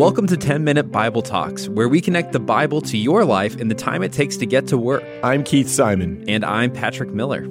Welcome to 10 Minute Bible Talks, where we connect the Bible to your life in the time it takes to get to work. I'm Keith Simon. And I'm Patrick Miller.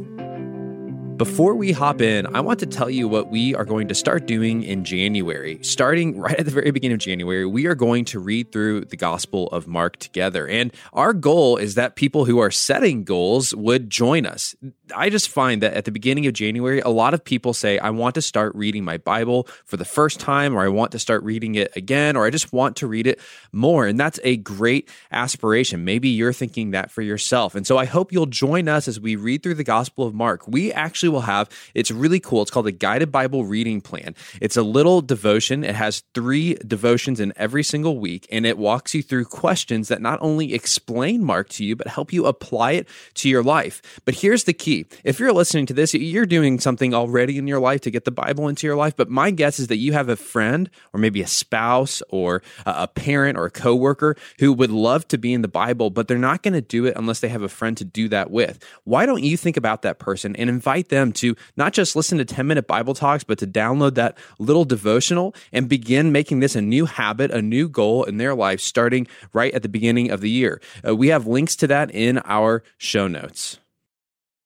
Before we hop in, I want to tell you what we are going to start doing in January. Starting right at the very beginning of January, we are going to read through the Gospel of Mark together. And our goal is that people who are setting goals would join us. I just find that at the beginning of January, a lot of people say, I want to start reading my Bible for the first time, or I want to start reading it again, or I just want to read it more. And that's a great aspiration. Maybe you're thinking that for yourself. And so I hope you'll join us as we read through the Gospel of Mark. We actually will have. It's really cool. It's called a guided Bible reading plan. It's a little devotion. It has three devotions in every single week, and it walks you through questions that not only explain Mark to you, but help you apply it to your life. But here's the key if you're listening to this, you're doing something already in your life to get the Bible into your life. But my guess is that you have a friend or maybe a spouse or a parent or a coworker who would love to be in the Bible, but they're not going to do it unless they have a friend to do that with. Why don't you think about that person and invite them to not just listen to 10 minute Bible talks, but to download that little devotional and begin making this a new habit, a new goal in their life starting right at the beginning of the year. Uh, we have links to that in our show notes.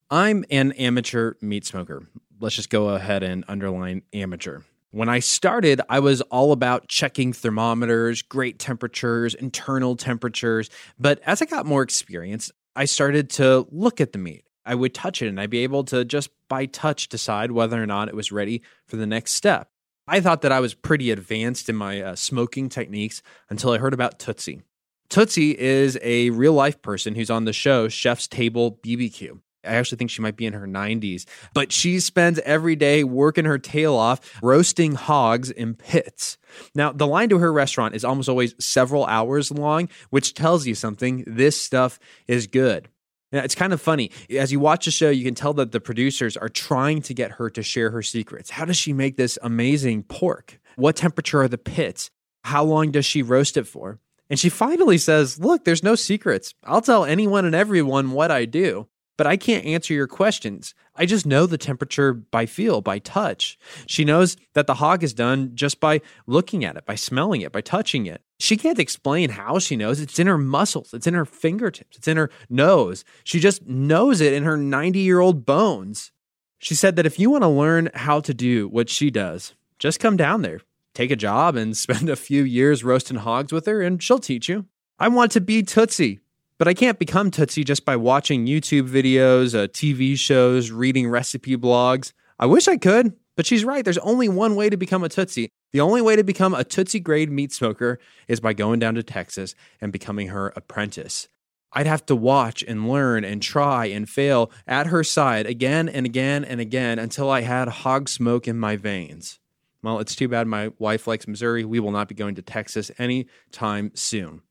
I'm an amateur meat smoker. Let's just go ahead and underline amateur. When I started, I was all about checking thermometers, grate temperatures, internal temperatures. But as I got more experience, I started to look at the meat. I would touch it and I'd be able to just by touch decide whether or not it was ready for the next step. I thought that I was pretty advanced in my uh, smoking techniques until I heard about Tootsie. Tootsie is a real life person who's on the show Chef's Table BBQ. I actually think she might be in her 90s, but she spends every day working her tail off roasting hogs in pits. Now, the line to her restaurant is almost always several hours long, which tells you something. This stuff is good. Now, it's kind of funny. As you watch the show, you can tell that the producers are trying to get her to share her secrets. How does she make this amazing pork? What temperature are the pits? How long does she roast it for? And she finally says, Look, there's no secrets. I'll tell anyone and everyone what I do but I can't answer your questions. I just know the temperature by feel, by touch. She knows that the hog is done just by looking at it, by smelling it, by touching it. She can't explain how she knows. It's in her muscles, it's in her fingertips, it's in her nose. She just knows it in her 90 year old bones. She said that if you want to learn how to do what she does, just come down there, take a job, and spend a few years roasting hogs with her, and she'll teach you. I want to be Tootsie. But I can't become Tootsie just by watching YouTube videos, uh, TV shows, reading recipe blogs. I wish I could, but she's right. There's only one way to become a Tootsie. The only way to become a Tootsie grade meat smoker is by going down to Texas and becoming her apprentice. I'd have to watch and learn and try and fail at her side again and again and again until I had hog smoke in my veins. Well, it's too bad my wife likes Missouri. We will not be going to Texas anytime soon.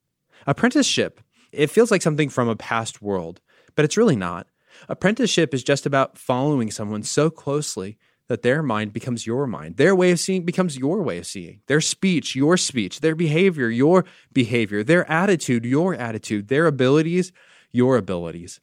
Apprenticeship it feels like something from a past world, but it's really not. Apprenticeship is just about following someone so closely that their mind becomes your mind. Their way of seeing becomes your way of seeing. Their speech, your speech. Their behavior, your behavior. Their attitude, your attitude. Their abilities, your abilities.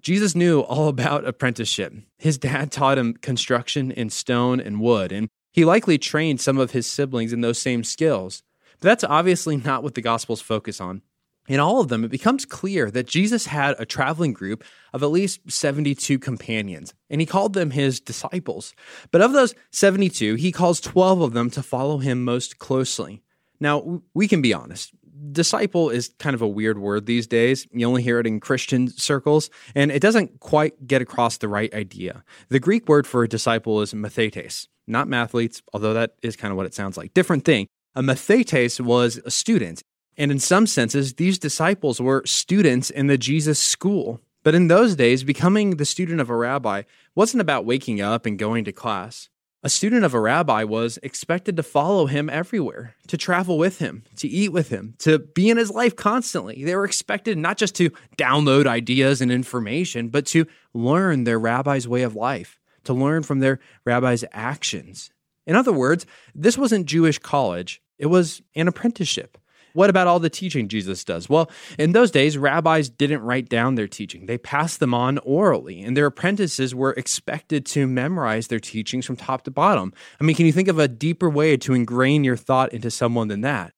Jesus knew all about apprenticeship. His dad taught him construction in stone and wood, and he likely trained some of his siblings in those same skills. But that's obviously not what the Gospels focus on. In all of them, it becomes clear that Jesus had a traveling group of at least 72 companions, and he called them his disciples. But of those 72, he calls 12 of them to follow him most closely. Now, we can be honest. Disciple is kind of a weird word these days. You only hear it in Christian circles, and it doesn't quite get across the right idea. The Greek word for a disciple is mathetes, not mathletes, although that is kind of what it sounds like. Different thing. A mathetes was a student. And in some senses, these disciples were students in the Jesus school. But in those days, becoming the student of a rabbi wasn't about waking up and going to class. A student of a rabbi was expected to follow him everywhere, to travel with him, to eat with him, to be in his life constantly. They were expected not just to download ideas and information, but to learn their rabbi's way of life, to learn from their rabbi's actions. In other words, this wasn't Jewish college, it was an apprenticeship. What about all the teaching Jesus does? Well, in those days, rabbis didn't write down their teaching. They passed them on orally, and their apprentices were expected to memorize their teachings from top to bottom. I mean, can you think of a deeper way to ingrain your thought into someone than that?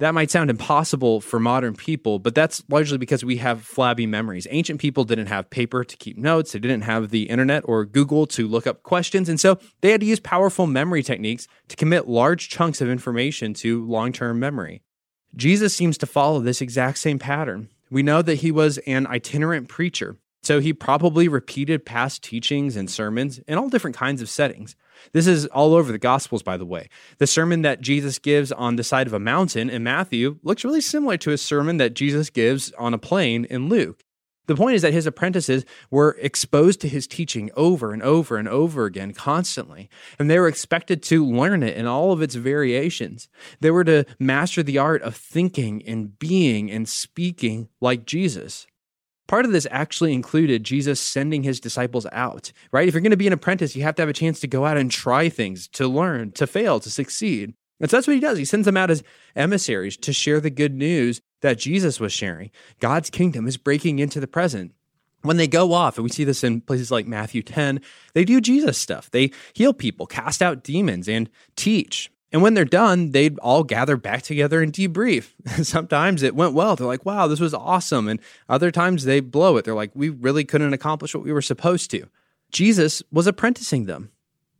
That might sound impossible for modern people, but that's largely because we have flabby memories. Ancient people didn't have paper to keep notes, they didn't have the internet or Google to look up questions, and so they had to use powerful memory techniques to commit large chunks of information to long term memory. Jesus seems to follow this exact same pattern. We know that he was an itinerant preacher, so he probably repeated past teachings and sermons in all different kinds of settings. This is all over the Gospels, by the way. The sermon that Jesus gives on the side of a mountain in Matthew looks really similar to a sermon that Jesus gives on a plain in Luke. The point is that his apprentices were exposed to his teaching over and over and over again constantly, and they were expected to learn it in all of its variations. They were to master the art of thinking and being and speaking like Jesus. Part of this actually included Jesus sending his disciples out, right? If you're going to be an apprentice, you have to have a chance to go out and try things, to learn, to fail, to succeed. And so that's what he does. He sends them out as emissaries to share the good news that Jesus was sharing. God's kingdom is breaking into the present. When they go off, and we see this in places like Matthew 10, they do Jesus stuff. They heal people, cast out demons, and teach. And when they're done, they'd all gather back together and debrief. Sometimes it went well. They're like, wow, this was awesome. And other times they blow it. They're like, we really couldn't accomplish what we were supposed to. Jesus was apprenticing them.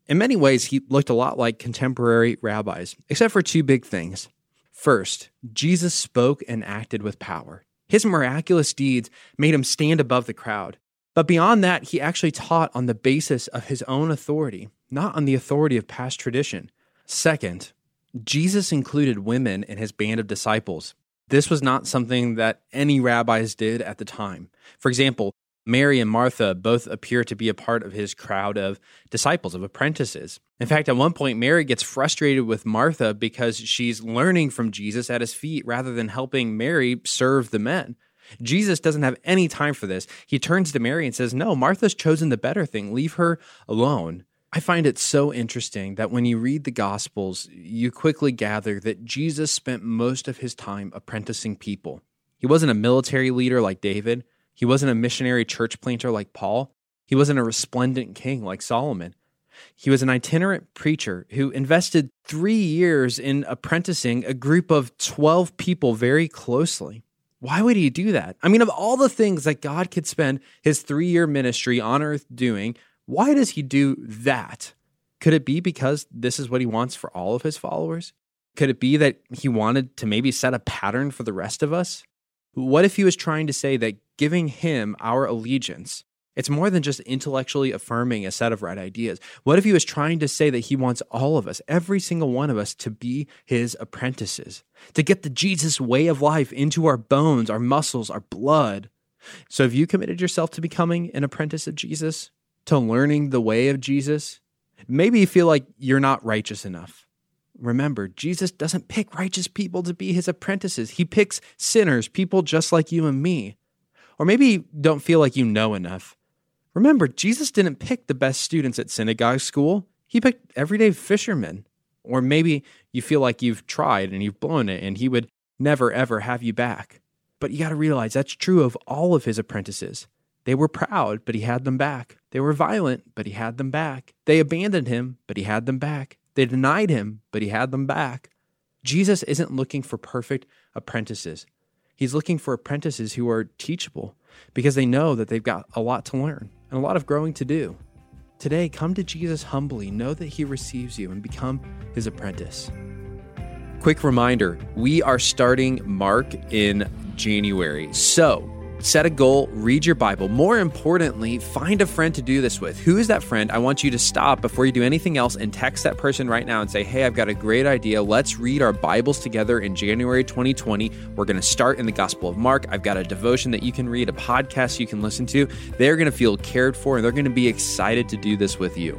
In many ways, he looked a lot like contemporary rabbis, except for two big things. First, Jesus spoke and acted with power. His miraculous deeds made him stand above the crowd. But beyond that, he actually taught on the basis of his own authority, not on the authority of past tradition. Second, Jesus included women in his band of disciples. This was not something that any rabbis did at the time. For example, Mary and Martha both appear to be a part of his crowd of disciples, of apprentices. In fact, at one point, Mary gets frustrated with Martha because she's learning from Jesus at his feet rather than helping Mary serve the men. Jesus doesn't have any time for this. He turns to Mary and says, No, Martha's chosen the better thing. Leave her alone. I find it so interesting that when you read the Gospels, you quickly gather that Jesus spent most of his time apprenticing people. He wasn't a military leader like David, he wasn't a missionary church planter like Paul, he wasn't a resplendent king like Solomon. He was an itinerant preacher who invested three years in apprenticing a group of 12 people very closely. Why would he do that? I mean, of all the things that God could spend his three year ministry on earth doing, why does he do that? Could it be because this is what he wants for all of his followers? Could it be that he wanted to maybe set a pattern for the rest of us? What if he was trying to say that giving him our allegiance, it's more than just intellectually affirming a set of right ideas. What if he was trying to say that he wants all of us, every single one of us, to be his apprentices, to get the Jesus way of life into our bones, our muscles, our blood? So, have you committed yourself to becoming an apprentice of Jesus? to learning the way of Jesus, maybe you feel like you're not righteous enough. Remember, Jesus doesn't pick righteous people to be his apprentices. He picks sinners, people just like you and me. Or maybe you don't feel like you know enough. Remember, Jesus didn't pick the best students at synagogue school, he picked everyday fishermen. Or maybe you feel like you've tried and you've blown it and he would never, ever have you back. But you got to realize that's true of all of his apprentices. They were proud, but he had them back. They were violent, but he had them back. They abandoned him, but he had them back. They denied him, but he had them back. Jesus isn't looking for perfect apprentices. He's looking for apprentices who are teachable because they know that they've got a lot to learn and a lot of growing to do. Today, come to Jesus humbly, know that he receives you, and become his apprentice. Quick reminder we are starting Mark in January. So, set a goal, read your Bible. More importantly, find a friend to do this with. Who is that friend? I want you to stop before you do anything else and text that person right now and say, Hey, I've got a great idea. Let's read our Bibles together in January 2020. We're going to start in the Gospel of Mark. I've got a devotion that you can read, a podcast you can listen to. They're going to feel cared for and they're going to be excited to do this with you.